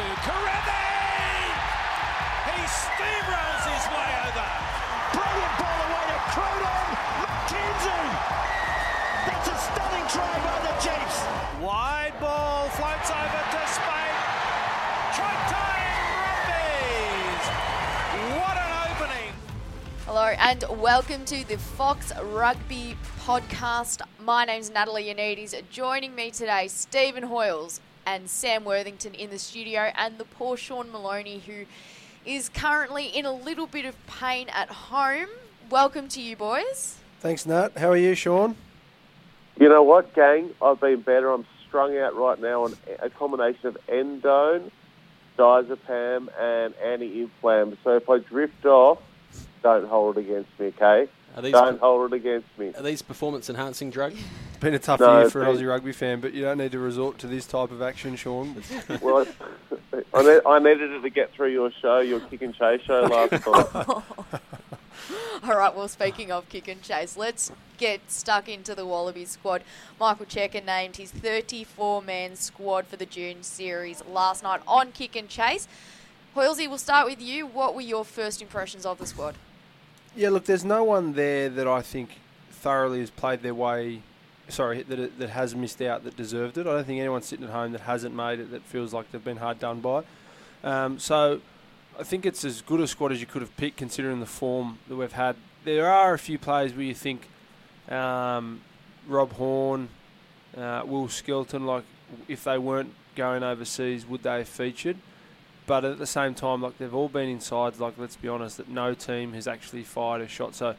to Kerevi! He steamrolls his way over. Brilliant ball away to Cruden. McKenzie. That's a stunning try by the Chiefs. Wide ball floats over to Speight. Trotine Brumbies! What an opening! Hello and welcome to the Fox Rugby podcast. My name's Natalie Yoannidis. Joining me today, Stephen Hoiles and Sam Worthington in the studio, and the poor Sean Maloney, who is currently in a little bit of pain at home. Welcome to you, boys. Thanks, Nat. How are you, Sean? You know what, gang? I've been better. I'm strung out right now on a combination of endone, diazepam, and anti-inflam. So if I drift off, don't hold it against me, okay? Are these, Don't hold it against me. are these performance enhancing drugs? It's been a tough No, year for an Aussie rugby fan, but you don't need to resort to this type of action, Sean. Well, I, ne- I needed it to get through your show, your kick and chase show last night. All right, well, speaking of kick and chase, let's get stuck into the Wallabies squad. Michael Cheika named his 34 man squad for the June series last night on kick and chase. Hoilesy, we'll start with you. What were your first impressions of the squad? yeah, look, there's no one there that I think thoroughly has played their way. Sorry, that that has missed out that deserved it. I don't think anyone sitting at home that hasn't made it that feels like they've been hard done by. Um, so I think it's as good a squad as you could have picked considering the form that we've had. There are a few players where you think um, Rob Horne, uh, Will Skelton, like if they weren't going overseas, would they have featured? But at the same time, like they've all been in sides, like let's be honest, that no team has actually fired a shot. So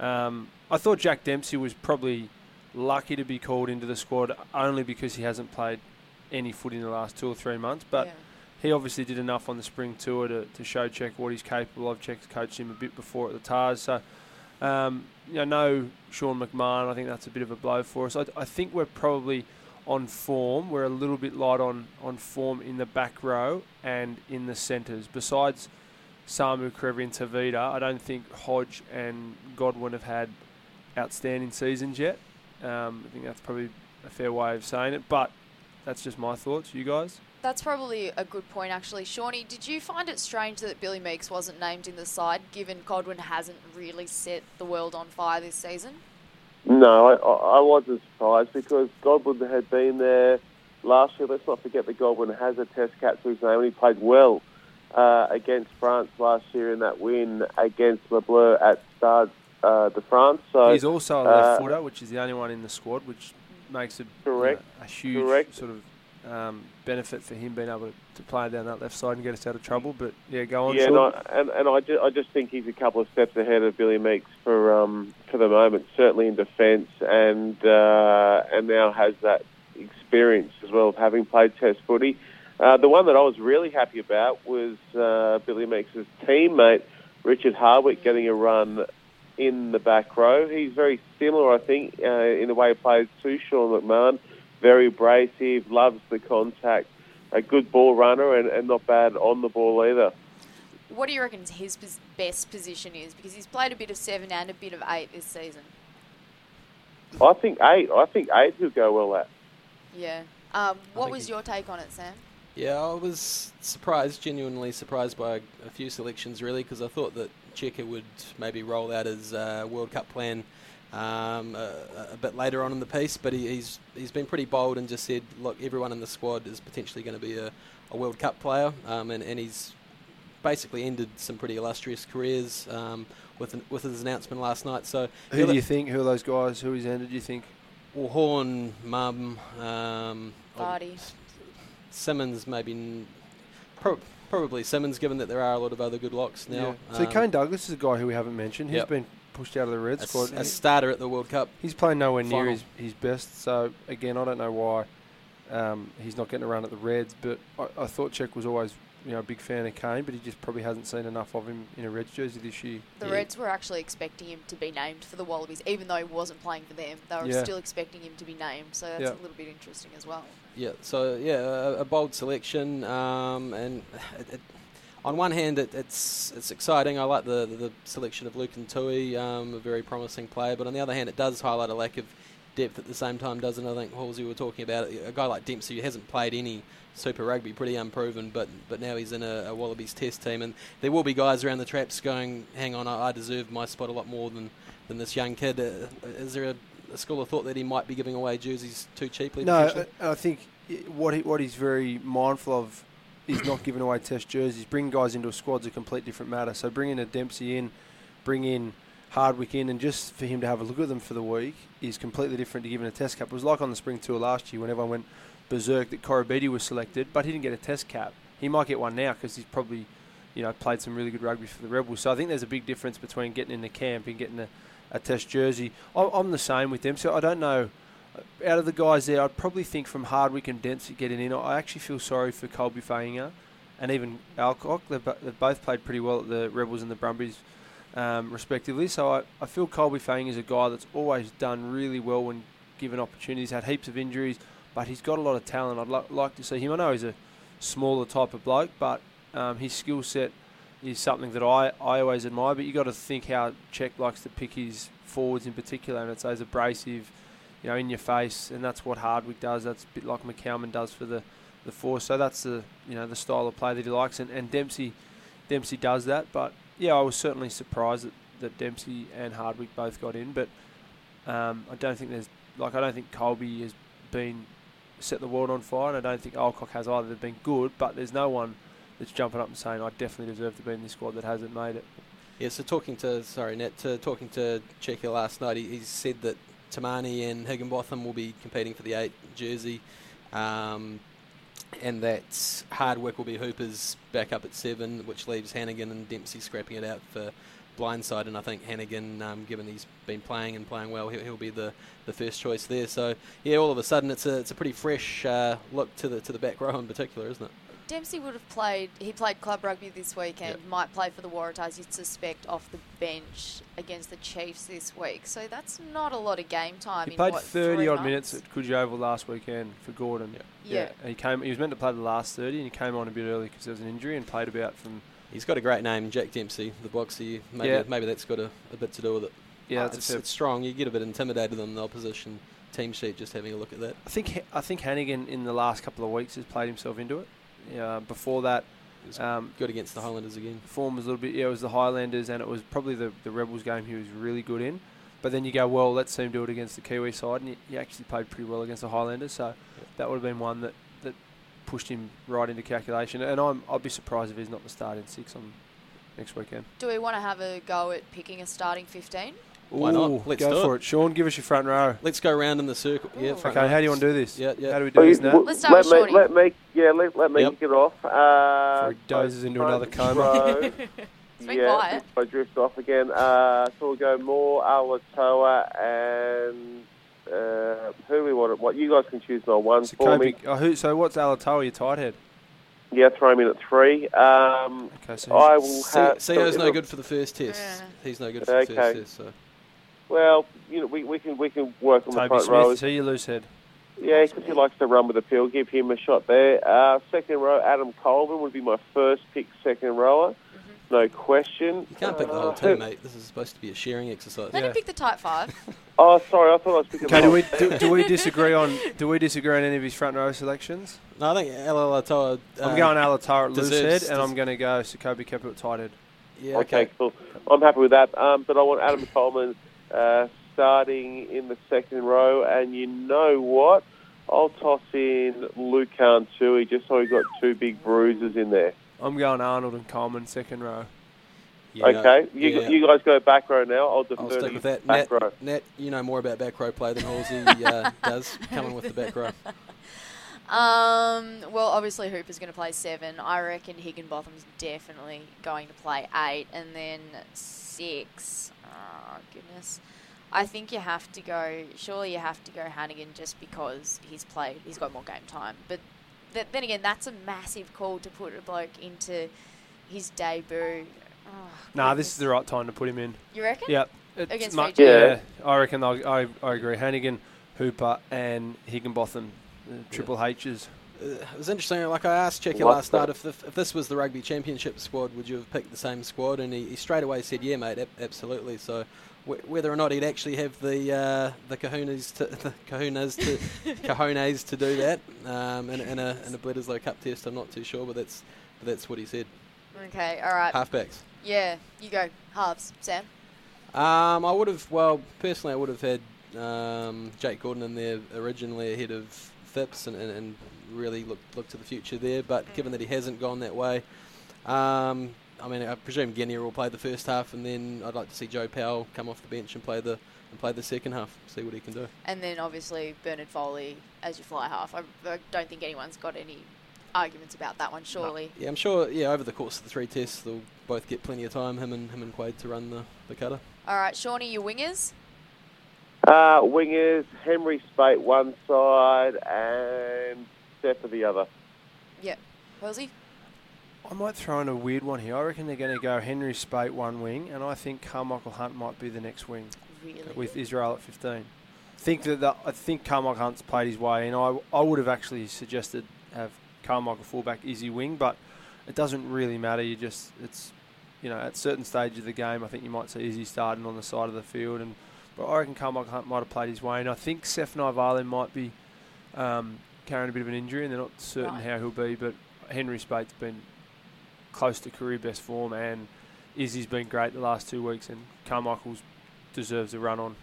um, I thought Jack Dempsey was probably lucky to be called into the squad only because he hasn't played any foot in the last two or three months. But Yeah. he obviously did enough on the spring tour to, to show Check what he's capable of. Check's coached him a bit before at the Tahs. So, um, you know, no Sean McMahon. I think that's a bit of a blow for us. I, I think we're probably on form. We're a little bit light on, on form in the back row and in the centres. Besides Samu, Kerevi and Tevita, I don't think Hodge and Godwin have had outstanding seasons yet. Um, I think that's probably a fair way of saying it. But that's just my thoughts. You guys? That's probably a good point, actually. Shawnee, did you find it strange that Billy Meakes wasn't named in the side, given Godwin hasn't really set the world on fire this season? No, I, I I wasn't surprised because Godwin had been there last year. Let's not forget that Godwin has a Test cap to his name, and he played well uh, against France last year in that win against Le Bleu at Stade uh, de France. So He's also a uh, left footer, which is the only one in the squad, which makes a, you know, a huge Correct. sort of um, benefit for him being able to, to play down that left side and get us out of trouble. But yeah, go on, Yeah, and I, and, and I, ju- I just think he's a couple of steps ahead of Billy Meakes for um, for the moment, certainly in defence, and uh, and now has that experience as well of having played Test footy. Uh, the one that I was really happy about was uh, Billy Meakes' teammate Richard Hardwick getting a run in the back row. He's very similar, I think, uh, in the way he plays to Sean McMahon. Very abrasive, loves the contact, a good ball runner, and, and not bad on the ball either. What do you reckon his best position is? Because he's played a bit of seven and a bit of eight this season. I think eight. I think eight he'll go well at. Yeah. Um, what was he- your take on it, Sam? Yeah, I was surprised, genuinely surprised by a few selections, really, because I thought that Cheika would maybe roll out his uh, World Cup plan um, a, a bit later on in the piece, but he, he's he's been pretty bold and just said, look, everyone in the squad is potentially going to be a, a World Cup player, um, and, and he's basically ended some pretty illustrious careers um, with an, with his announcement last night. So Who do you think? Who are those guys? Who he's ended? Do you think? well, Horne, Mumm, um, Fardy. Simmons, maybe. n- Pro- probably Simmons, given that there are a lot of other good locks now. So Um, Kane Douglas is a guy who we haven't mentioned. He's Yep. been pushed out of the Red a, squad. s- a starter at the World Cup. He's playing nowhere near his, his best. So again, I don't know why um, he's not getting a run at the Reds. But I, I thought Czech was always you know a big fan of Kane, but he just probably hasn't seen enough of him in a Reds jersey this year. The Yeah. Reds were actually expecting him to be named for the Wallabies, even though he wasn't playing for them. They were Yeah. still expecting him to be named, so that's Yeah. a little bit interesting as well. Yeah, so yeah, a, a bold selection, um, and it, it, on one hand, it, it's it's exciting. I like the the, selection of Lukhan Tui, um, a very promising player, but on the other hand, it does highlight a lack of depth at the same time, doesn't it? I think Halsey were talking about it. A guy like Dempsey who hasn't played any Super Rugby, pretty unproven, but but now he's in a, a Wallabies Test team, and there will be guys around the traps going, "Hang on, I, I deserve my spot a lot more than than this young kid." Uh, is there a, a school of thought that he might be giving away jerseys too cheaply? No. I I think what he, what he's very mindful of is not giving away Test jerseys. Bring guys into a squad's a complete different matter. So bringing a Dempsey in, bring in Hardwick in, and just for him to have a look at them for the week is completely different to giving a Test cap. It was like on the spring tour last year when everyone went berserk that Koroibete was selected, but he didn't get a Test cap. He might get one now because he's probably, you know, played some really good rugby for the Rebels. So I think there's a big difference between getting in the camp and getting a, a Test jersey. I'm, I'm the same with them. So I don't know out of the guys there, I'd probably think from Hardwick and Dempsey getting in. I actually feel sorry for Colby Fainga'a and even Alcock. They've, they've both played pretty well at the Rebels and the Brumbies, um, respectively. So I, I feel Colby Fainga'a is a guy that's always done really well when given opportunities. Had heaps of injuries, but he's got a lot of talent. I'd li- like to see him. I know he's a smaller type of bloke, but um, his skill set is something that I, I always admire. But you've got to think how Czech likes to pick his forwards in particular, and it's those abrasive you know, in your face, and that's what Hardwick does. That's a bit like McCalman does for the, the force. So that's the you know the style of play that he likes, and, and Dempsey Dempsey does that. But yeah, I was certainly surprised that, that Dempsey and Hardwick both got in, but um, I don't think there's like I don't think Colby has been set the world on fire, and I don't think Alcock has either. They've been good, but there's no one that's jumping up and saying I definitely deserve to be in this squad that hasn't made it. Yeah, so talking to sorry, Nat, to talking to Cheika last night, he, he said that Timani and Higginbotham will be competing for the eight jersey, um, and that Hardwick will be Hooper's back up at seven, which leaves Hanigan and Dempsey scrapping it out for blindside. And I think Hanigan, um, given he's been playing and playing well, he'll, he'll be the, the first choice there. So yeah, all of a sudden it's a it's a pretty fresh uh, look to the to the back row in particular, isn't it? Dempsey would have played. He played club rugby this weekend. Yep. Might play for the Waratahs. You'd suspect off the bench against the Chiefs this week. So that's not a lot of game time. He in, played what, thirty odd months? minutes at Coogee Oval last weekend for Gordon. Yeah. And he came. He was meant to play the last 30, and he came on a bit early because there was an injury, and played about from. He's got a great name, Jack Dempsey, the boxer. Maybe Yeah. maybe that's got a, a bit to do with it. Yeah, it's, it's strong. You get a bit intimidated on the opposition team sheet just having a look at that. I think I think Hanigan in the last couple of weeks has played himself into it. Yeah, before that, It was um, good against the Highlanders again. form was a little bit. Yeah, it was the Highlanders, and it was probably the the Rebels game he was really good in. But then you go, well, let's see him do it against the Kiwi side, and he, he actually played pretty well against the Highlanders. So that would have been one that, that pushed him right into calculation. And I'm I'd be surprised if he's not the starting six on next weekend. Do we want to have a go at picking a starting 15? Why not? Let's go do for it. it. Sean, give us your front row. Let's go round in the circle. Yeah, front Okay, row. how do you want to do this? Yeah, yeah. How do we do Well, this now? w- Let's start let with me, Shawnee. let me, yeah, let, let me Yep. kick it off. Uh, Before he dozes into another coma. row. Yeah, quiet. I drift off again. Uh, so we'll go Moore, Alaalatoa, and uh, who do we want? What you guys can choose on one So, for me. Kobe, oh, who, so what's Alaalatoa, your tight head? Yeah, throw him in at three. Um, Okay, so I who's- will C- have. CO's no good for the first test. Yeah. He's no good for the first test. So Well, you know, we, we can we can work on the Toby front Smith, row. is he your loose head? Yeah, because he likes to run with the pill. Give him a shot there. Uh, second row, Adam Coleman would be my first pick. Second rower, no question. you can't pick the whole Uh, team, mate. This is supposed to be a sharing exercise. Let Yeah. him pick the tight five. Oh, sorry, I thought I was picking. Okay, the do we do, do we disagree on do we disagree on any of his front row selections? No, I think Alaalatoa. Uh, I'm going Alaalatoa at loose head, and I'm going to go Sekope Kepu at tight head. Yeah, Okay, okay. cool. I'm happy with that. Um, but I want Adam Coleman uh, starting in the second row, and you know what? I'll toss in Lukhan Tui just so he got two big bruises in there. I'm going Arnold and Coleman second row. Yeah, okay, you, yeah. you guys go back row now. I'll defer I'll stick you with that. back Nat, row. Nat, you know more about back row play than Halsey uh, does. Coming with the back row. Um, well, obviously Hooper's going to play seven. I reckon Higginbotham's definitely going to play eight, and then six. Oh goodness, I think you have to go. Surely you have to go Hanigan just because he's played. He's got more game time. But th- then again, that's a massive call to put a bloke into his debut. Oh, Nah, this is the right time to put him in. You reckon? Yep. It's Against Fiji? Yeah, I reckon. I'll, I I agree. Hanigan, Hooper, and Higginbotham, the triple H's. Uh, it was interesting. Like I asked Checky last that? night if, the, if this was the rugby championship squad, would you have picked the same squad? And he, he straight away said, "Yeah, mate, ab- absolutely." So wh- whether or not he'd actually have the uh, the kahunas to the kahunas to cojones to do that um, in, in a in a Bledisloe Cup test. I'm not too sure, but that's but that's what he said. Okay, all right. Halfbacks. Yeah, you go. Halves, Sam. Um, I would have, well, personally, I would have had um, Jake Gordon in there originally ahead of Phipps and, and, and really look look to the future there. But given that he hasn't gone that way, um, I mean, I presume Genia will play the first half, and then I'd like to see Joe Powell come off the bench and play the and play the second half, see what he can do. And then obviously Bernard Foley as your fly half. I, I don't think anyone's got any arguments about that one, surely. Yeah, I'm sure. Yeah, over the course of the three tests, they'll both get plenty of time. Him and him and Quade to run the, the cutter. All right, Shawnee, your wingers. Uh, wingers, Henry Speight one side and Steph the other. Yep. Halsey? I might throw in a weird one here. I reckon they're going to go Henry Speight one wing, and I think Carmichael Hunt might be the next wing Really? with Israel at 15. think that the, I think Carmichael Hunt's played his way, and I I would have actually suggested have Carmichael fullback, Izzy wing, but it doesn't really matter. You just it's you know at certain stages of the game, I think you might see Izzy starting on the side of the field, and but I reckon Carmichael Hunt might have played his way, and I think Sefa Naivalu might be um, carrying a bit of an injury, and they're not certain Right. how he'll be, but Henry Speight's been close to career best form, and Izzy's been great the last two weeks, and Carmichael's deserves a run on.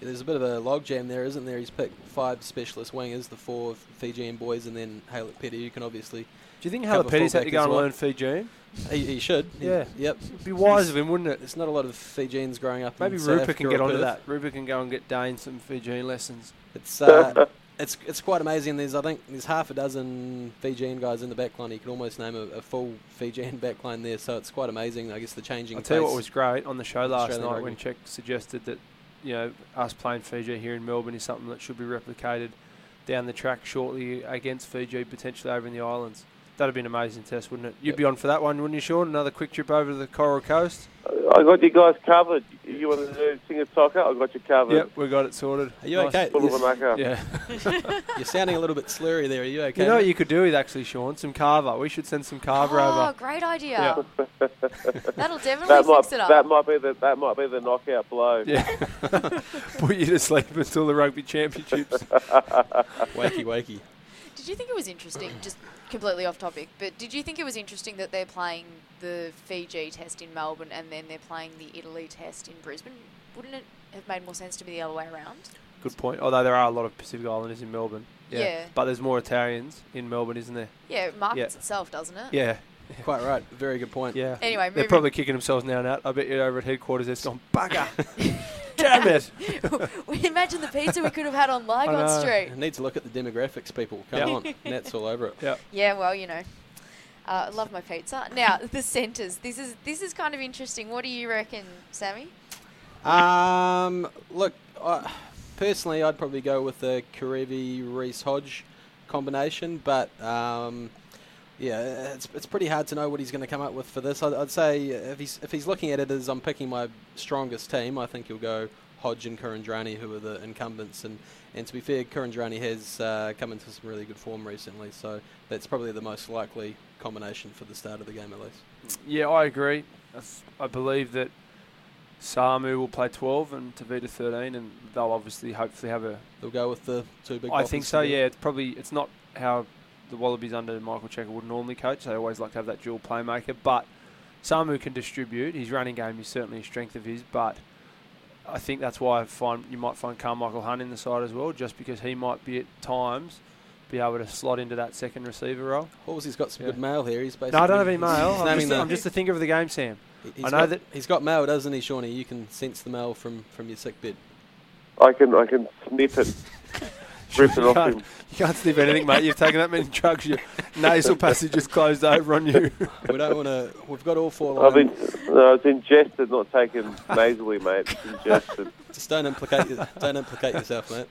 Yeah, there's a bit of a logjam there, isn't there? He's picked five specialist wingers, the four Fijian boys, and then Haylett-Petty, who can obviously. Do you think Cover Haylett-Petty's had to fullback go and well. learn Fijian? He, he should. He- Yeah. yep. It'd be wise of him, wouldn't it? It's not a lot of Fijians growing up. Maybe in Rupert Africa can get or onto Perth. that. Rupert can go and get Dane some Fijian lessons. It's uh, it's it's quite amazing. There's I think there's half a dozen Fijian guys in the backline. You can almost name a, a full Fijian backline there. So it's quite amazing. I guess the changing. I'll tell you what was great on the show last Australian night when rugby. Czech suggested that, you know, us playing Fiji here in Melbourne is something that should be replicated down the track shortly against Fiji, potentially over in the islands. That'd be an amazing test, wouldn't it? You'd Yep. be on for that one, wouldn't you, Sean? Another quick trip over to the Coral Coast? I got you guys covered. You want to do Sigatoka, I got you covered. Yep, we got it sorted. Are you Nice. okay? Full of a Yes. Yeah. You're sounding a little bit slurry there. Are you okay? You know what you could do with actually, Sean? Some kava. We should send some kava oh, over. Oh, great idea. Yeah. That'll definitely That might fix it up. that might be the that might be the knockout blow. Yeah. Put you to sleep until the rugby championships. wakey wakey. Did you think it was interesting, just completely off topic, but did you think it was interesting that they're playing the Fiji test in Melbourne and then they're playing the Italy test in Brisbane? Wouldn't it have made more sense to be the other way around? Good point. Although there are a lot of Pacific Islanders in Melbourne. Yeah. But there's more Italians in Melbourne, isn't there? Yeah, it markets itself, doesn't it? Yeah. Quite right. Very good point. Yeah. Anyway, They're probably kicking themselves now and out. I bet you over at headquarters they're gone, bugger! Damn it! we imagine the pizza we could have had on Lygon know. Street. I need to look at the demographics, people. Come Yeah. on, Nat's all over it. Yeah. Yeah, well, you know, uh, I love my pizza. Now the centres. This is this is kind of interesting. What do you reckon, Sammy? Um, look, I, personally, I'd probably go with the Kerevi Reece Hodge combination, but um, yeah, it's, it's pretty hard to know what he's going to come up with for this. I'd, I'd say if he's if he's looking at it as I'm picking my strongest team, I think he'll go Hodge and Kuridrani, who are the incumbents, and. And to be fair, Kuridrani has uh, come into some really good form recently, so that's probably the most likely combination for the start of the game, at least. Yeah, I agree. I believe that Samu will play 12 and Tevita 13, and they'll obviously hopefully have a. They'll go with the two big. I think so. Yeah, it's probably it's not how the Wallabies under Michael Cheika would normally coach. They always like to have that dual playmaker, but Samu can distribute. His running game is certainly a strength of his, but I think that's why I find you might find Carmichael Hunt in the side as well, just because he might be at times be able to slot into that second receiver role. Horsey's got some Yeah. good mail here. He's basically. No, I don't have any mail. I'm just, the- I'm just a thinker of the game, Sam. he's I know got, that- he's got mail, doesn't he, Shawnee? You can sense the mail from, from your sick bed. I can I can sniff it, rip it You off can't, him. you can't sniff anything, mate. You've taken that many drugs. Your nasal passage is closed over on you. we don't want to. We've got all four I've lines. been no, it's ingested, not taken nasally, mate. It's ingested. Just don't implicate. your- don't implicate yourself, mate.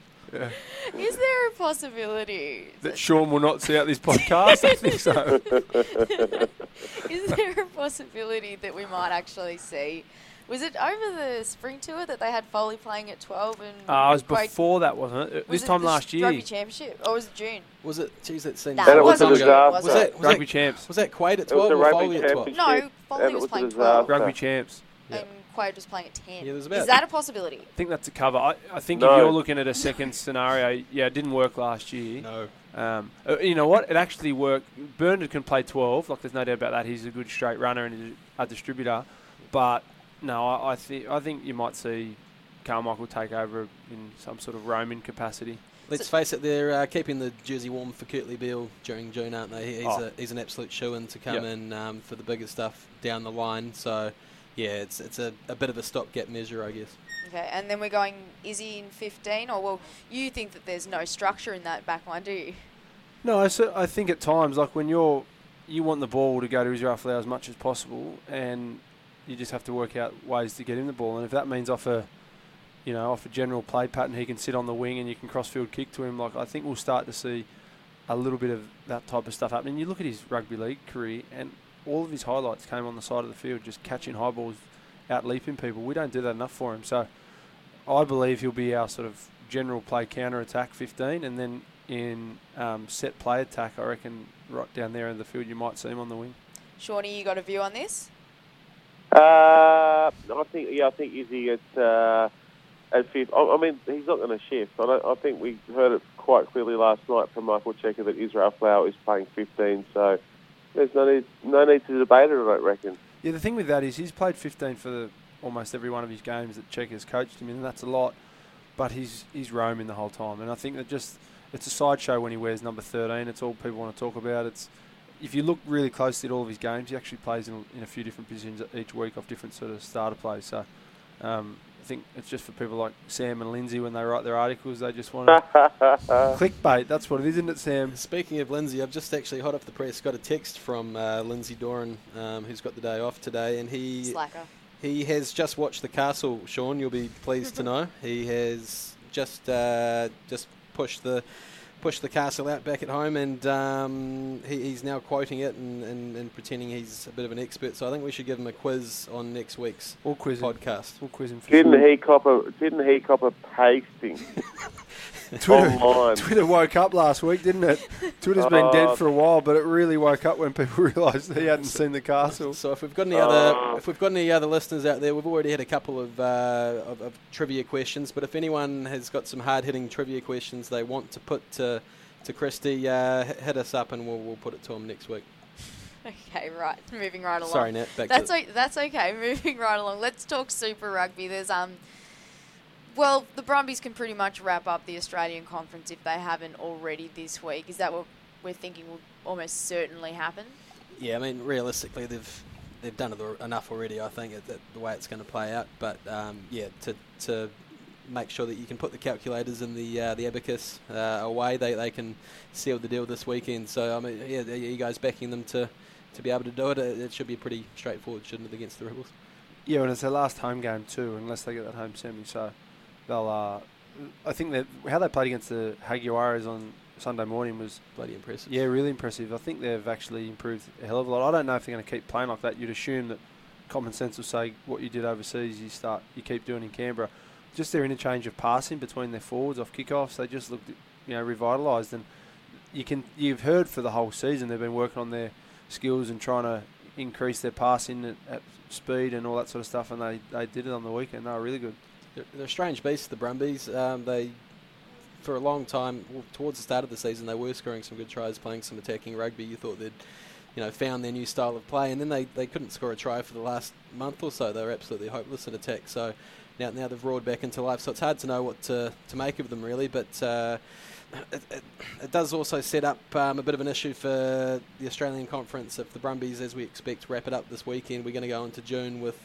Is there a possibility? that Sean will not see out this podcast. I think so. Is there a possibility that we might actually see? Was it over the spring tour that they had Foley playing at 12 and Uh, it was Quade- before that, wasn't it? was this it time the last year. Rugby Championship, or was it June? Was it? Geez, that seems. Nah, And it it was a wasn't. disaster. Was that? Was Rugby that, champs. was that Quade at twelve or Foley at twelve? No, Foley was was playing disaster. 12. Rugby champs. Yeah. and Quade was playing at 10. Yeah, there's Is that a possibility? I think that's a cover. I, I think No. if you're looking at a second scenario, yeah, it didn't work last year. No. Um, uh, you know what? It actually worked. Bernard can play 12. Like, there's no doubt about that. He's a good straight runner and a distributor. But no, I, I think I think you might see Carmichael take over in some sort of roaming capacity. Let's face it, they're uh, keeping the jersey warm for Kurtley Beale during June, aren't they? He's, Oh. a, he's an absolute shoe-in to come Yep. in um, for the bigger stuff down the line. So, yeah, it's it's a, a bit of a stopgap measure, I guess. Okay, and then we're going Izzy in 15, or well, you think that there's no structure in that back line, do you? No, I I think at times, like when you're, you want the ball to go to Israel Folau as much as possible, and you just have to work out ways to get him the ball. And if that means off a, you know, off a general play pattern, he can sit on the wing and you can cross-field kick to him. Like I think we'll start to see a little bit of that type of stuff happening. You look at his rugby league career, and all of his highlights came on the side of the field, just catching high balls, out leaping people. We don't do that enough for him. So I believe he'll be our sort of general play counter attack 15, and then in um, set play attack, I reckon right down there in the field, you might see him on the wing. Shawnee, you got a view on this? Uh, I think yeah, I think Izzy at uh, at fifth. I, I mean, he's not going to shift. I, I think we heard it quite clearly last night from Michael Cheika that Israel Folau is playing 15. So there's no need no need to debate it. I don't reckon. Yeah, the thing with that is he's played 15 for the, almost every one of his games that Cheika's coached him in, and that's a lot. But he's he's roaming the whole time, and I think that just it's a sideshow when he wears number 13. It's all people want to talk about. It's if you look really closely at all of his games, he actually plays in, in a few different positions each week off different sort of starter plays. So um, I think it's just for people like Sam and Lindsay when they write their articles, they just want to clickbait. That's what it is, isn't it, Sam? Speaking of Lindsay, I've just actually hot off the press got a text from uh, Lindsay Doran, um, who's got the day off today, and he Slacker. he has just watched the castle. Sean, you'll be pleased to know he has just uh, just pushed the pushed the castle out back at home, and um, he, he's now quoting it and, and, and pretending he's a bit of an expert. So I think we should give him a quiz on next week's We'll quiz him. podcast. We'll quiz him for Didn't sure. he cop a Didn't he cop a pasting Twitter, online? Twitter woke up last week, didn't it? Twitter's been Oh. dead for a while, but it really woke up when people realised he hadn't seen the castle. So if we've got any other, Oh. if we've got any other listeners out there, we've already had a couple of, uh, of, of trivia questions. But if anyone has got some hard-hitting trivia questions they want to put to to Christy, uh, hit us up and we'll, we'll put it to him next week. Okay, right. Moving right along. Sorry, Nat. Back That's to o- that's okay. Moving right along. Let's talk Super Rugby. There's um, well, the Brumbies can pretty much wrap up the Australian Conference if they haven't already this week. Is that what we're thinking will almost certainly happen? Yeah, I mean, realistically, they've they've done it enough already. I think it, that the way it's going to play out. But um, yeah, to to make sure that you can put the calculators and the uh, the abacus uh, away, they they can seal the deal this weekend. So I mean, yeah, are you guys backing them to to be able to do it? It, it should be pretty straightforward, shouldn't it, against the Rebels? Yeah, and it's their last home game too, unless they get that home semi. So they'll. Uh, I think that how they played against the Jaguares on Sunday morning was Bloody impressive. yeah really impressive. I think they've actually improved a hell of a lot. I don't know if they're going to keep playing like that. You'd assume that common sense will say what you did overseas, you start, you keep doing in Canberra. Just their interchange of passing between their forwards off kickoffs, they just looked, you know, revitalised. And you can you've heard for the whole season they've been working on their skills and trying to increase their passing at, at speed and all that sort of stuff. And they, they did it on the weekend. They were really good. They're, they're a strange beast, the Brumbies. Um, they, for a long time, well, towards the start of the season, they were scoring some good tries, playing some attacking rugby. You thought they'd, you know, found their new style of play, and then they, they couldn't score a try for the last month or so. They were absolutely hopeless in attack. So now now they've roared back into life. So it's hard to know what to, to make of them really, but. Uh, it, it, it does also set up um, a bit of an issue for the Australian Conference. If the Brumbies, as we expect, wrap it up this weekend, we're going to go into June with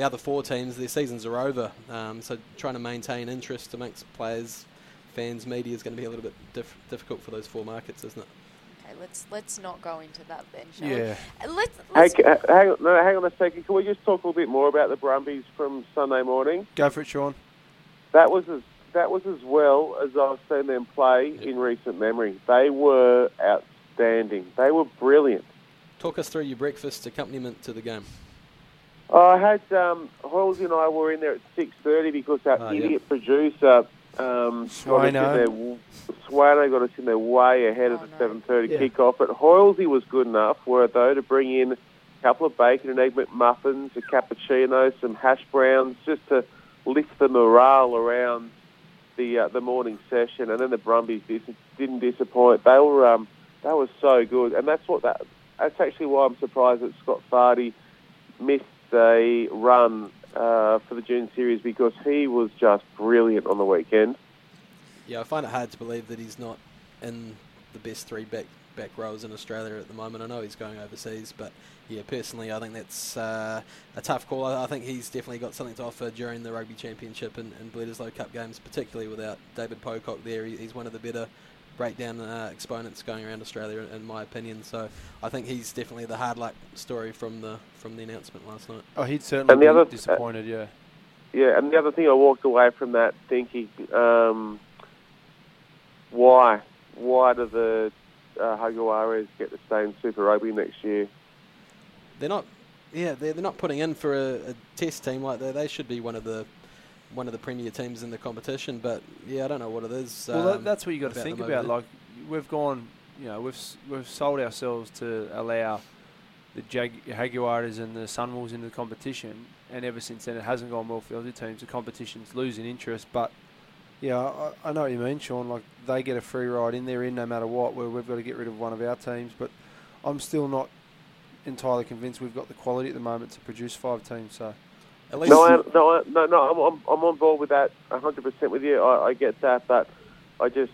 the other four teams, their seasons are over. Um, so trying to maintain interest amongst players, fans, media is going to be a little bit diff- difficult for those four markets, isn't it? Okay, let's let's not go into that then, shall? Yeah. Uh, Let's, let's c- uh, hang on, no, hang on a second. Can we just talk a little bit more about the Brumbies from Sunday morning? Go for it, Sean. That was as that was as well as I've seen them play in recent memory. They were outstanding. They were brilliant. Talk us through your breakfast accompaniment to the game. I had um, Hoilesy and I were in there at six thirty because our Oh, yeah. idiot producer um, got us in Swano. there. Swano got us in there way ahead of Oh, the no. seven thirty Yeah. kickoff. But Hoilesy was good enough, were though, to bring in a couple of bacon and egg McMuffins, a cappuccino, some hash browns, just to lift the morale around the uh, the morning session. And then the Brumbies dis- didn't disappoint. They were um, they were so good, and that's what that. That's actually why I'm surprised that Scott Fardy missed a run uh, for the June series because he was just brilliant on the weekend. Yeah, I find it hard to believe that he's not in the best three back back rows in Australia at the moment. I know he's going overseas, but yeah, personally, I think that's uh, a tough call. I, I think he's definitely got something to offer during the Rugby Championship and, and Bledisloe Cup games, particularly without David Pocock there. He, he's one of the better breakdown uh, exponents going around Australia, in my opinion. So I think he's definitely the hard luck story from the from the announcement last night. Oh, he'd certainly And the be other- disappointed. yeah. Yeah, and the other thing I walked away from that thinking, um, why, why do the uh, Jaguares get the same Super Rugby next year? They're not, yeah, they're, they're not putting in for a, a test team like that. They should be one of the one of the premier teams in the competition. But yeah, I don't know what it is. Well, um, that's what you got to think about. Like we've gone, you know, we've we've sold ourselves to allow the Jag- Jaguares and the Sunwolves into the competition, and ever since then it hasn't gone well for the other teams. The competition's losing interest, but yeah, I, I know what you mean, Sean. Like they get a free ride in, they're in no matter what. Where we've got to get rid of one of our teams, but I'm still not entirely convinced we've got the quality at the moment to produce five teams. So At least No, I, no, I, no, no. I'm, I'm, I'm on board with that 100 percent with you. I, I get that, but I just,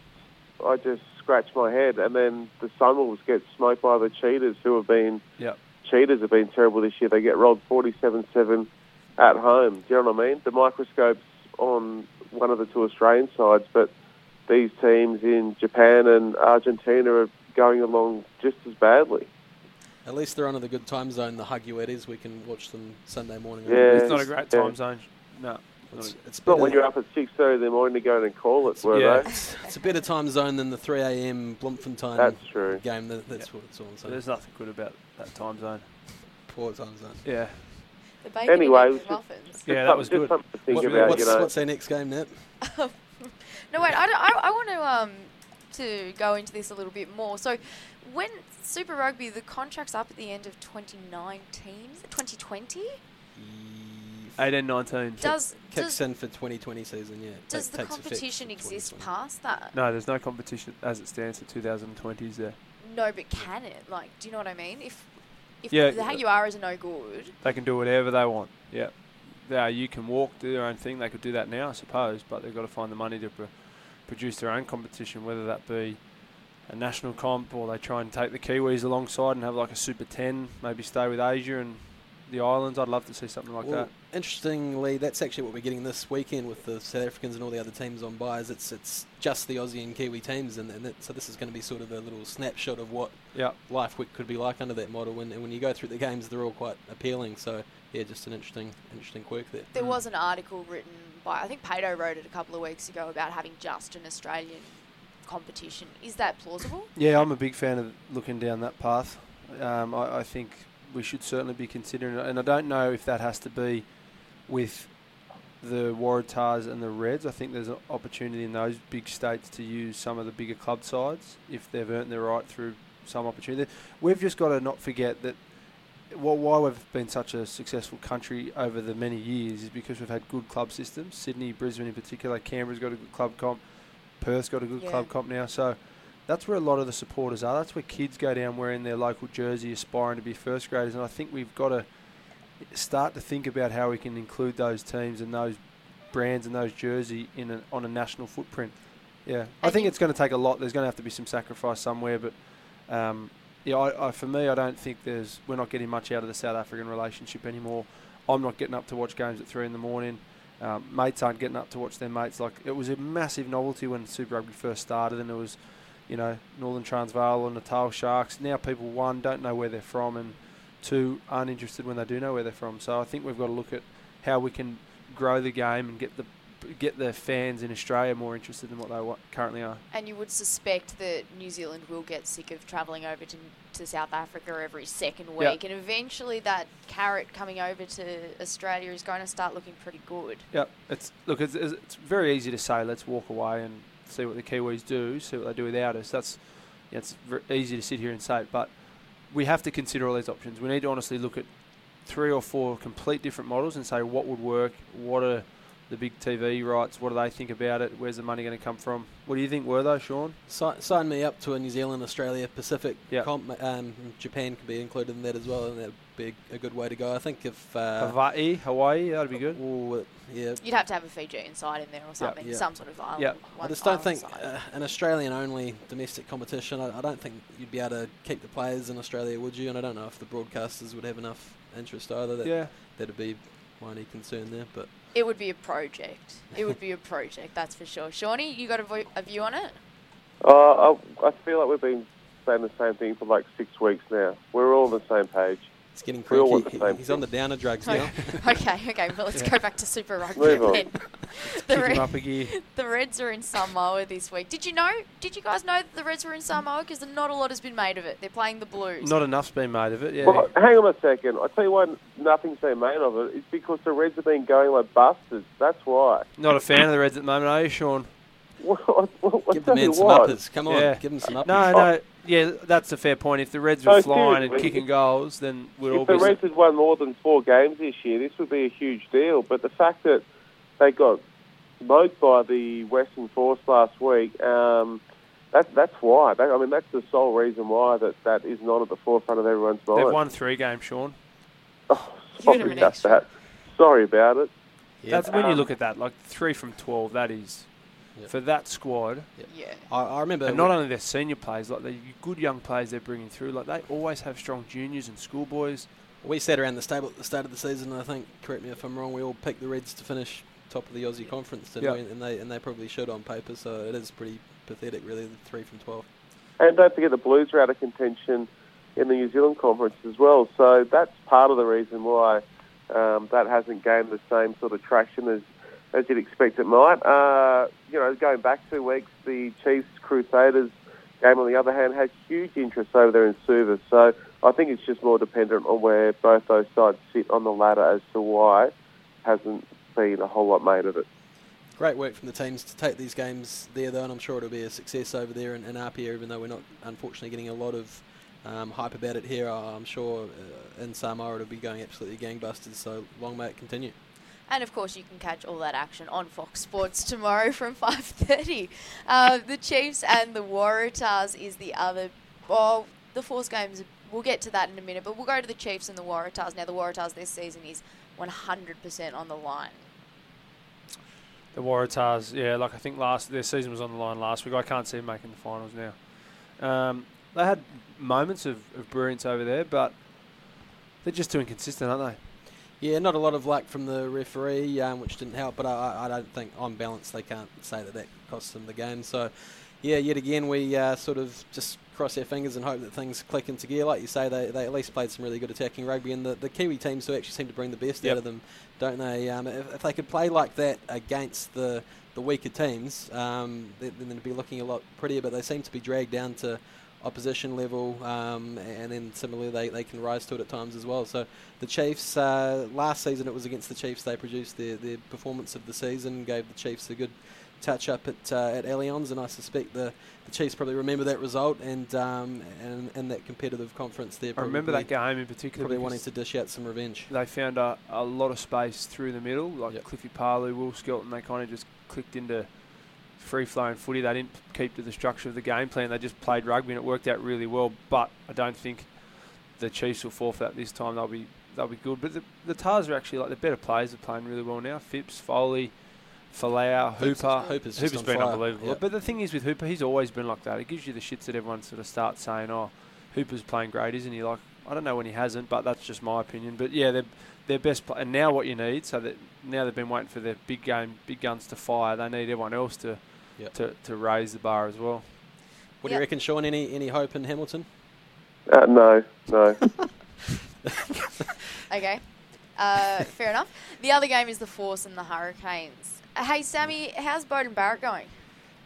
I just scratch my head, and then the Sunwolves get smoked by the Cheetahs, who have been yeah, Cheetahs have been terrible this year. They get rolled 47-7 at home. Do you know what I mean? The microscope's on one of the two Australian sides, but these teams in Japan and Argentina are going along just as badly. At least they're under the good time zone, the Hugguettes. We can watch them Sunday morning. Yeah. it's not a great yeah. time zone. No, It's, not it's It's not better- when you're up at 6.30 in the morning to go in and call it, were Yeah. they? It's, it's a better time zone than the 3 a.m. Bloemfontein That's true. game. That, that's what it's all So saying. there's nothing good about that time zone. Poor time zone. Yeah, The bacon Anyway, and it was egg just- Just Yeah, that was good. think What- about, what's, you know. what's their next game, Nat? No, wait. I, don't- I, I want to um to go into this a little bit more. So, when Super Rugby, the contract's up at the end of 2019, is it 2020? 18, 19. Does Kicks does, in for 2020 season, yeah. does Ta- the competition exist past that? No, there's no competition as it stands for 2020, is there? No, but can it? Like, do you know what I mean? If if Yeah. the Jaguares are no good, They can do whatever they want. Yeah. Yeah, you can walk, do their own thing. They could do that now, I suppose, but they've got to find the money to pro- produce their own competition, whether that be a national comp or they try and take the Kiwis alongside and have like a Super 10, maybe stay with Asia and the islands. I'd love to see something like well, that. interestingly, that's actually what we're getting this weekend with the South Africans and all the other teams on buys. It's it's just the Aussie and Kiwi teams, and, and that, so this is going to be sort of a little snapshot of what Yeah. life could be like under that model. And, and when you go through the games, they're all quite appealing. So yeah, just an interesting interesting quirk there. there Mm. was an article written by I think Pato wrote it a couple of weeks ago about having just an Australian competition. Is that plausible? Yeah, I'm a big fan of looking down that path. Um, I, I think we should certainly be considering it, and I don't know if that has to be with the Waratahs and the Reds. I think there's an opportunity in those big states to use some of the bigger club sides if they've earned their right through some opportunity. We've just got to not forget that well, why we've been such a successful country over the many years is because we've had good club systems. Sydney, Brisbane in particular, Canberra's got a good club comp, Perth's got a good Yeah. club comp now. So that's where a lot of the supporters are. That's where kids go down wearing their local jersey, aspiring to be first graders. And I think we've got to start to think about how we can include those teams and those brands and those jersey in a, on a national footprint. Yeah, I And think you- it's going to take a lot. There's going to have to be some sacrifice somewhere, but um, yeah, I, I, for me, I don't think there's. We're not getting much out of the South African relationship anymore. I'm not getting up to watch games at three in the morning. Um, mates aren't getting up to watch their mates. Like it was a massive novelty when Super Rugby first started, and it was, you know, Northern Transvaal or Natal Sharks. Now people one don't know where they're from, and two aren't interested when they do know where they're from. So I think we've got to look at how we can grow the game and get the get the fans in Australia more interested in what they wa- currently are. And you would suspect that New Zealand will get sick of travelling over to, to South Africa every second week, and eventually that carrot coming over to Australia is going to start looking pretty good. Yep. It's look. It's, it's very easy to say. Let's walk away and see what the Kiwis do. See what they do without us. That's yeah, it's easy to sit here and say it, but we have to consider all these options. We need to honestly look at three or four complete different models and say what would work, what are the big TV rights, what do they think about it, where's the money going to come from? What do you think were those, Sean? Si- sign me up to a New Zealand, Australia, Pacific Yeah. comp. Um, Japan could be included in that as well, and that'd be a good way to go. I think if uh, Hawaii, Hawaii, that'd be good. ooh, yeah, You'd have to have a Fiji inside in there or something, yeah. some sort of island. Yeah. I just don't think uh, an Australian-only domestic competition. I, I don't think you'd be able to keep the players in Australia, would you? And I don't know if the broadcasters would have enough interest either. That, Yeah. that'd be my only concern there. But It would be a project. It would be a project, that's for sure. Shawnee, you got a, vo- a view on it? Uh, I, I feel like we've been saying the same thing for like six weeks now. We're all on the same page. it's getting We all cranky. want the He's on the downer drugs now. okay, okay. Well, let's go back to Super Rugby Move on. Then. the, Kick 'em Red- up a gear. the Reds are in Samoa this week. Did you know? Did you guys know that the Reds were in Samoa? Because not a lot has been made of it. They're playing the Blues. Not enough's been made of it. Yeah. Well, hang on a second. I tell you why nothing's been made of it. It's because the Reds have been going like busters. That's why. Not a fan of the Reds at the moment, are you, Sean? What, what, what, Give tell the men some what. uppers. Come on, Yeah. give them some uppers. No, no. Yeah, that's a fair point. If the Reds were No, flying and kicking goals, then we'd all If the. Reds had won more than four games this year, this would be a huge deal. But the fact that they got smoked by the Western Force last week, um, that, that's why. That, I mean, that's the sole reason why that, that is not at the forefront of everyone's mind. They've won three games, Sean. Oh, sorry about extra. that. Sorry about it. Yeah. That's when you Um, look at that, like three from twelve. That is Yep. for that squad, Yeah. I, I remember. and not only their senior players, like the good young players they're bringing through. Like they always have strong juniors and schoolboys. We sat around the stable at the start of the season, and I think, correct me if I'm wrong, we all picked the Reds to finish top of the Aussie Conference, didn't Yeah. we? And they and they probably should on paper, so it is pretty pathetic, really. The three from twelve. And don't forget the Blues are out of contention in the New Zealand Conference as well. So that's part of the reason why um, that hasn't gained the same sort of traction as, as you'd expect it might. Uh, you know, going back two weeks, the Chiefs Crusaders game, on the other hand, has huge interest over there in Suva. So I think it's just more dependent on where both those sides sit on the ladder as to why hasn't been a whole lot made of it. Great work from the teams to take these games there, though, and I'm sure it'll be a success over there in, in Apia, even though we're not, unfortunately, getting a lot of um, hype about it here. I'm sure uh, in Samoa it'll be going absolutely gangbusters, so long may it continue. And of course, you can catch all that action on Fox Sports tomorrow from 5:30. Uh, the Chiefs and the Waratahs is the other. Well, the Force games. We'll get to that in a minute, but we'll go to the Chiefs and the Waratahs now. The Waratahs this season is 100% on the line. The Waratahs, yeah, like I think last their season was on the line last week. I can't see them making the finals now. Um, they had moments of, of brilliance over there, but they're just too inconsistent, aren't they? Yeah, not a lot of luck from the referee, um, which didn't help, but I, I- don't think on balance they can't say that that cost them the game. So, yeah, yet again, we uh, sort of just cross our fingers and hope that things click into gear. Like you say, they, they at least played some really good attacking rugby, and the, the Kiwi teams do actually seem to bring the best Yep. out of them, don't they? Um, if, if they could play like that against the, the weaker teams, um, then, they'd be looking a lot prettier, but they seem to be dragged down to opposition level, um, and then similarly they, they can rise to it at times as well. So the Chiefs, uh, last season it was against the Chiefs, they produced their, their performance of the season, gave the Chiefs a good touch up at uh, at Allianz, and I suspect the, the Chiefs probably remember that result and um, and, and that competitive conference there. I remember that game in particular. Probably wanting to dish out some revenge. They found a, a lot of space through the middle, like Yep. Cliffy Palu, Will Skelton. They kind of just clicked into free flowing footy. They didn't keep to the structure of the game plan. They just played rugby and it worked out really well. But I don't think the Chiefs will fall for that this time. They'll be they'll be good. But the, the Tahs are actually like the better players are playing really well now. Phipps, Foley, Folau, Hooper's- Hooper. Hooper's just Hooper's on been fire. unbelievable. Yep. But the thing is with Hooper, he's always been like that. It gives you the shits that everyone sort of starts saying, "Oh, Hooper's playing great, isn't he?" Like I don't know when he hasn't, but that's just my opinion. But yeah, they're their best play. And now what you need, so that now they've been waiting for their big game, big guns to fire. They need everyone else to Yep. to, to raise the bar as well. What do you reckon, Sean? Any any hope in Hamilton? Uh, no, no. Okay. Uh, fair enough. The other game is the Force and the Hurricanes. Hey, Sammy, how's Beauden Barrett going?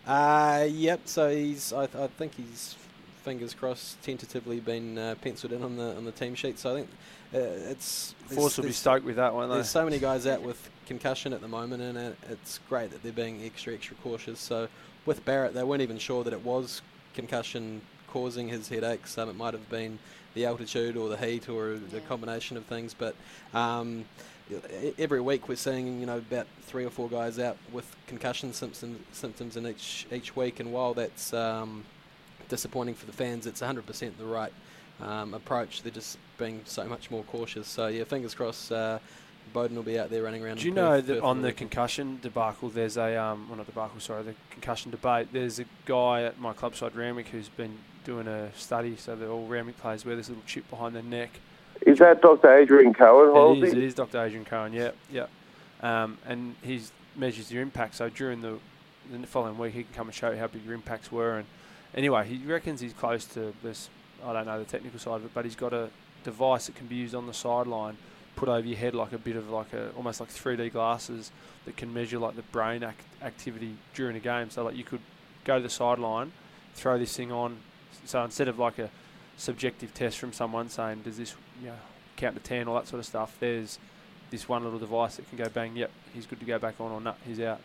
Uh, yep. So he's, I, I think he's fingers crossed, tentatively been uh, penciled in on the on the team sheet. So I think uh, it's Force will be stoked with that, won't they? There's so many guys out with concussion at the moment, and it, it's great that they're being extra extra cautious. So with Barrett, they weren't even sure that it was concussion causing his headaches. Um, it might have been the altitude or the heat or the combination of things. But um, every week we're seeing you know about three or four guys out with concussion symptoms symptoms in each each week. And while that's um, disappointing for the fans, it's 100% the right um, approach. They're just being so much more cautious. So yeah, fingers crossed. Uh, Beauden will be out there running around. Do you know Perth- that Perth on the concussion debacle, there's a um, well not debacle, sorry, the concussion debate. There's a guy at my club side, Randwick, who's been doing a study. So that all Randwick players wear this little chip behind their neck. Is that Dr. Adrian Cohen? It is, it is Dr. Adrian Cohen, yeah, yeah. Um, and he measures your impact. So during the, the following week, he can come and show you how big your impacts were. And anyway, he reckons he's close to this. I don't know the technical side of it, but he's got a device that can be used on the sideline, put over your head like a bit of like a almost like 3D glasses that can measure like the brain act- activity during a game. So like you could go to the sideline, throw this thing on. So instead of like a subjective test from someone saying, does this you know, count to 10, all that sort of stuff, there's this one little device that can go bang, yep, he's good to go back on, or no, he's out.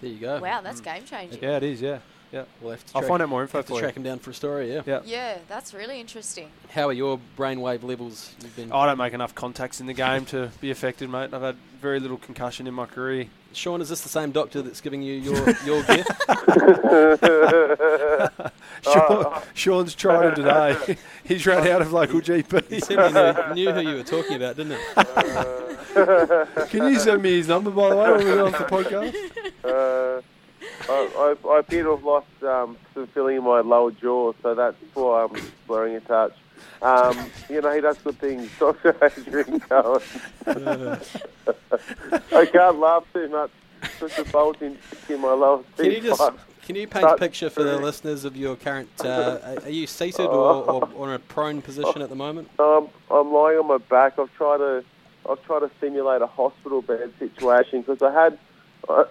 There you go. Wow, that's Mm. game changing. Yeah, it is, yeah. We'll have to I'll track, find out more info have to for track him down for a story. Yeah. Yeah. Yeah, that's really interesting. How are your brainwave levels? You've been. I don't make enough contacts in the game to be affected, mate. I've had very little concussion in my career. Sean, is this the same doctor that's giving you your your gift? Sean, Sean's tried him today. He's run out of local He GP. certainly knew, knew who you were talking about, didn't it? Can you send me his number, by the way, when we go off the podcast? Uh, I, I, I appear to have lost um, some feeling in my lower jaw, so that's why I'm blurring a touch. Um, you know, he does good things. Dr. Adrian Cohen. I can't laugh too much. Just a bolt in, in my lower Can you just T5. can you paint a picture for the listeners of your current? Uh, are- are you seated or, or, or in a prone position at the moment? Um, I'm lying on my back. I've tried to, I've tried to simulate a hospital bed situation because I had. Uh,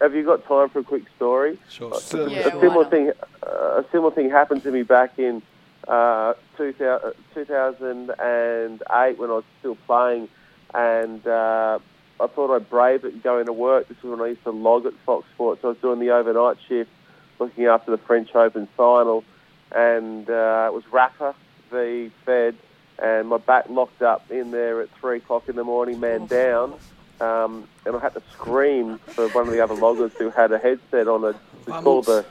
have you got time for a quick story? Sure. So- Yeah, a similar thing, uh, a similar thing happened to me back in uh, 2000, 2008 when I was still playing, and uh, I thought I'd brave it and go into work. This was when I used to log at Fox Sports. I was doing the overnight shift, looking after the French Open final, and uh, it was Rafa v Fed, and my back locked up in there at three o'clock in the morning, man down. Um, and I had to scream for one of the other loggers who had a headset on it to call the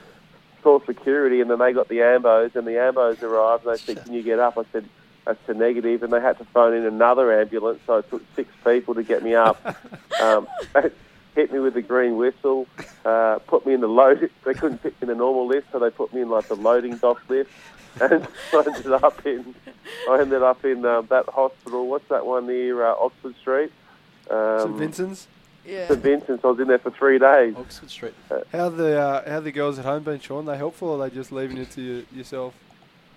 call security, and then they got the ambos, and the ambos arrived, and they said, "Can you get up?" I said, "That's a negative," and they had to phone in another ambulance. So it took six people to get me up. um, hit me with the green whistle, uh, put me in the load. They couldn't fit me in the normal lift, so they put me in like the loading dock lift, and I ended up in I ended up in um, that hospital. What's that one near uh, Oxford Street? Um, St Vincent's. Yeah. St Vincent's. I was in there for three days. Oxford Street. How the uh, how the girls at home been, Sean? They helpful, or are they just leaving it to you, yourself?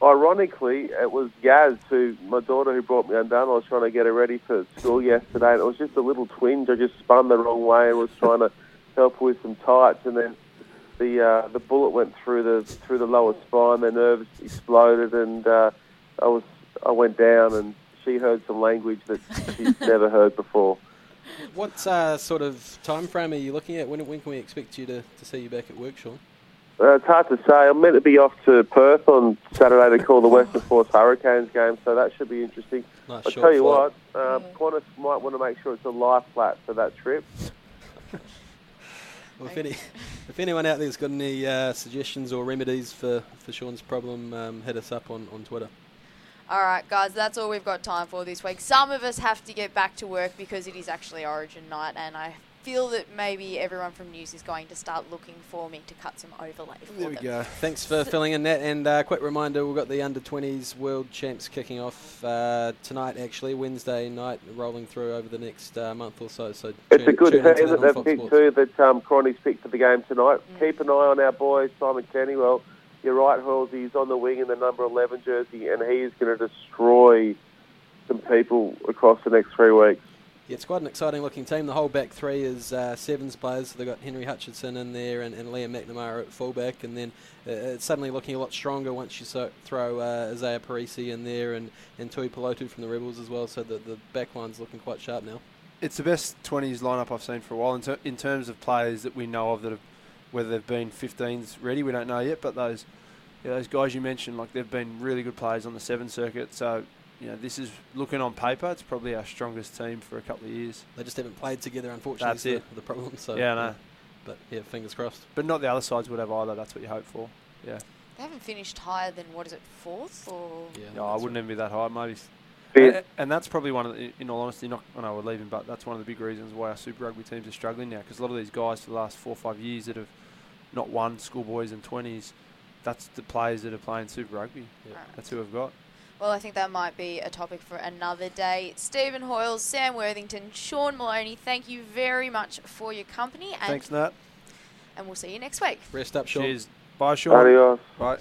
Ironically, it was Gaz, who my daughter, who brought me undone. I was trying to get her ready for school yesterday, and it was just a little twinge. I just spun the wrong way and was trying to help her with some tights, and then the uh, the bullet went through the through the lower spine. The nerves exploded, and uh, I was I went down, and she heard some language that she's never heard before. What uh, sort of time frame are you looking at? When, when can we expect you to, to see you back at work, Sean? Uh, it's hard to say. I'm meant to be off to Perth on Saturday to call the Western Force Hurricanes game, so that should be interesting. Nice I'll tell you flight. what, um, Qantas might want to make sure it's a life flat for that trip. Well, if, any, if anyone out there's got any uh, suggestions or remedies for, for Sean's problem, um, hit us up on, on Twitter. All right, guys, that's all we've got time for this week. Some of us have to get back to work because it is actually Origin night, and I feel that maybe everyone from News is going to start looking for me to cut some overlay for There we them. go. Thanks for filling in that. And uh, quick reminder, we've got the under 20s World Champs kicking off uh, tonight, actually, Wednesday night, rolling through over the next uh, month or so. So It's tune- a good tune into team that that they've picked Sports. too, that um, Cronny's picked for the game tonight. Mm. Keep an eye on our boy, Simon Kennewell. You're right, Hoilesy. He's on the wing in the number 11 jersey, and he is going to destroy some people across the next three weeks. Yeah, it's quite an exciting looking team. The whole back three is uh, Sevens players. They've got Henry Hutchison in there and, and Liam McNamara at fullback. And then uh, it's suddenly looking a lot stronger once you so, throw uh, Izaia Perese in there and, and Tui Pelotu from the Rebels as well. So the, the back line's looking quite sharp now. It's the best 20s lineup I've seen for a while in, ter- in terms of players that we know of that have, whether they've been 15s ready, we don't know yet, but those yeah, those guys you mentioned, like they've been really good players on the seven circuit. So, you know, this is looking on paper, it's probably our strongest team for a couple of years. They just haven't played together, unfortunately. That's is it. The, the problem. So Yeah, I know. But yeah, fingers crossed. But not the other sides would have either. That's what you hope for. Yeah. They haven't finished higher than what is it, fourth or? Yeah, No, I wouldn't right. even be that high. Maybe. Fifth. And, and that's probably one of the, in all honesty, not, I know we're leaving, but that's one of the big reasons why our Super Rugby teams are struggling now. Because a lot of these guys for the last four or five years that have not one schoolboys and 20s, that's the players that are playing Super Rugby. Yeah. Alright. That's who we've got. Well, I think that might be a topic for another day. Stephen Hoiles, Sam Worthington, Sean Maloney, thank you very much for your company, and Thanks, Nat. and we'll see you next week. Rest up, Sean. Cheers. Bye, Sean. Adios. Bye.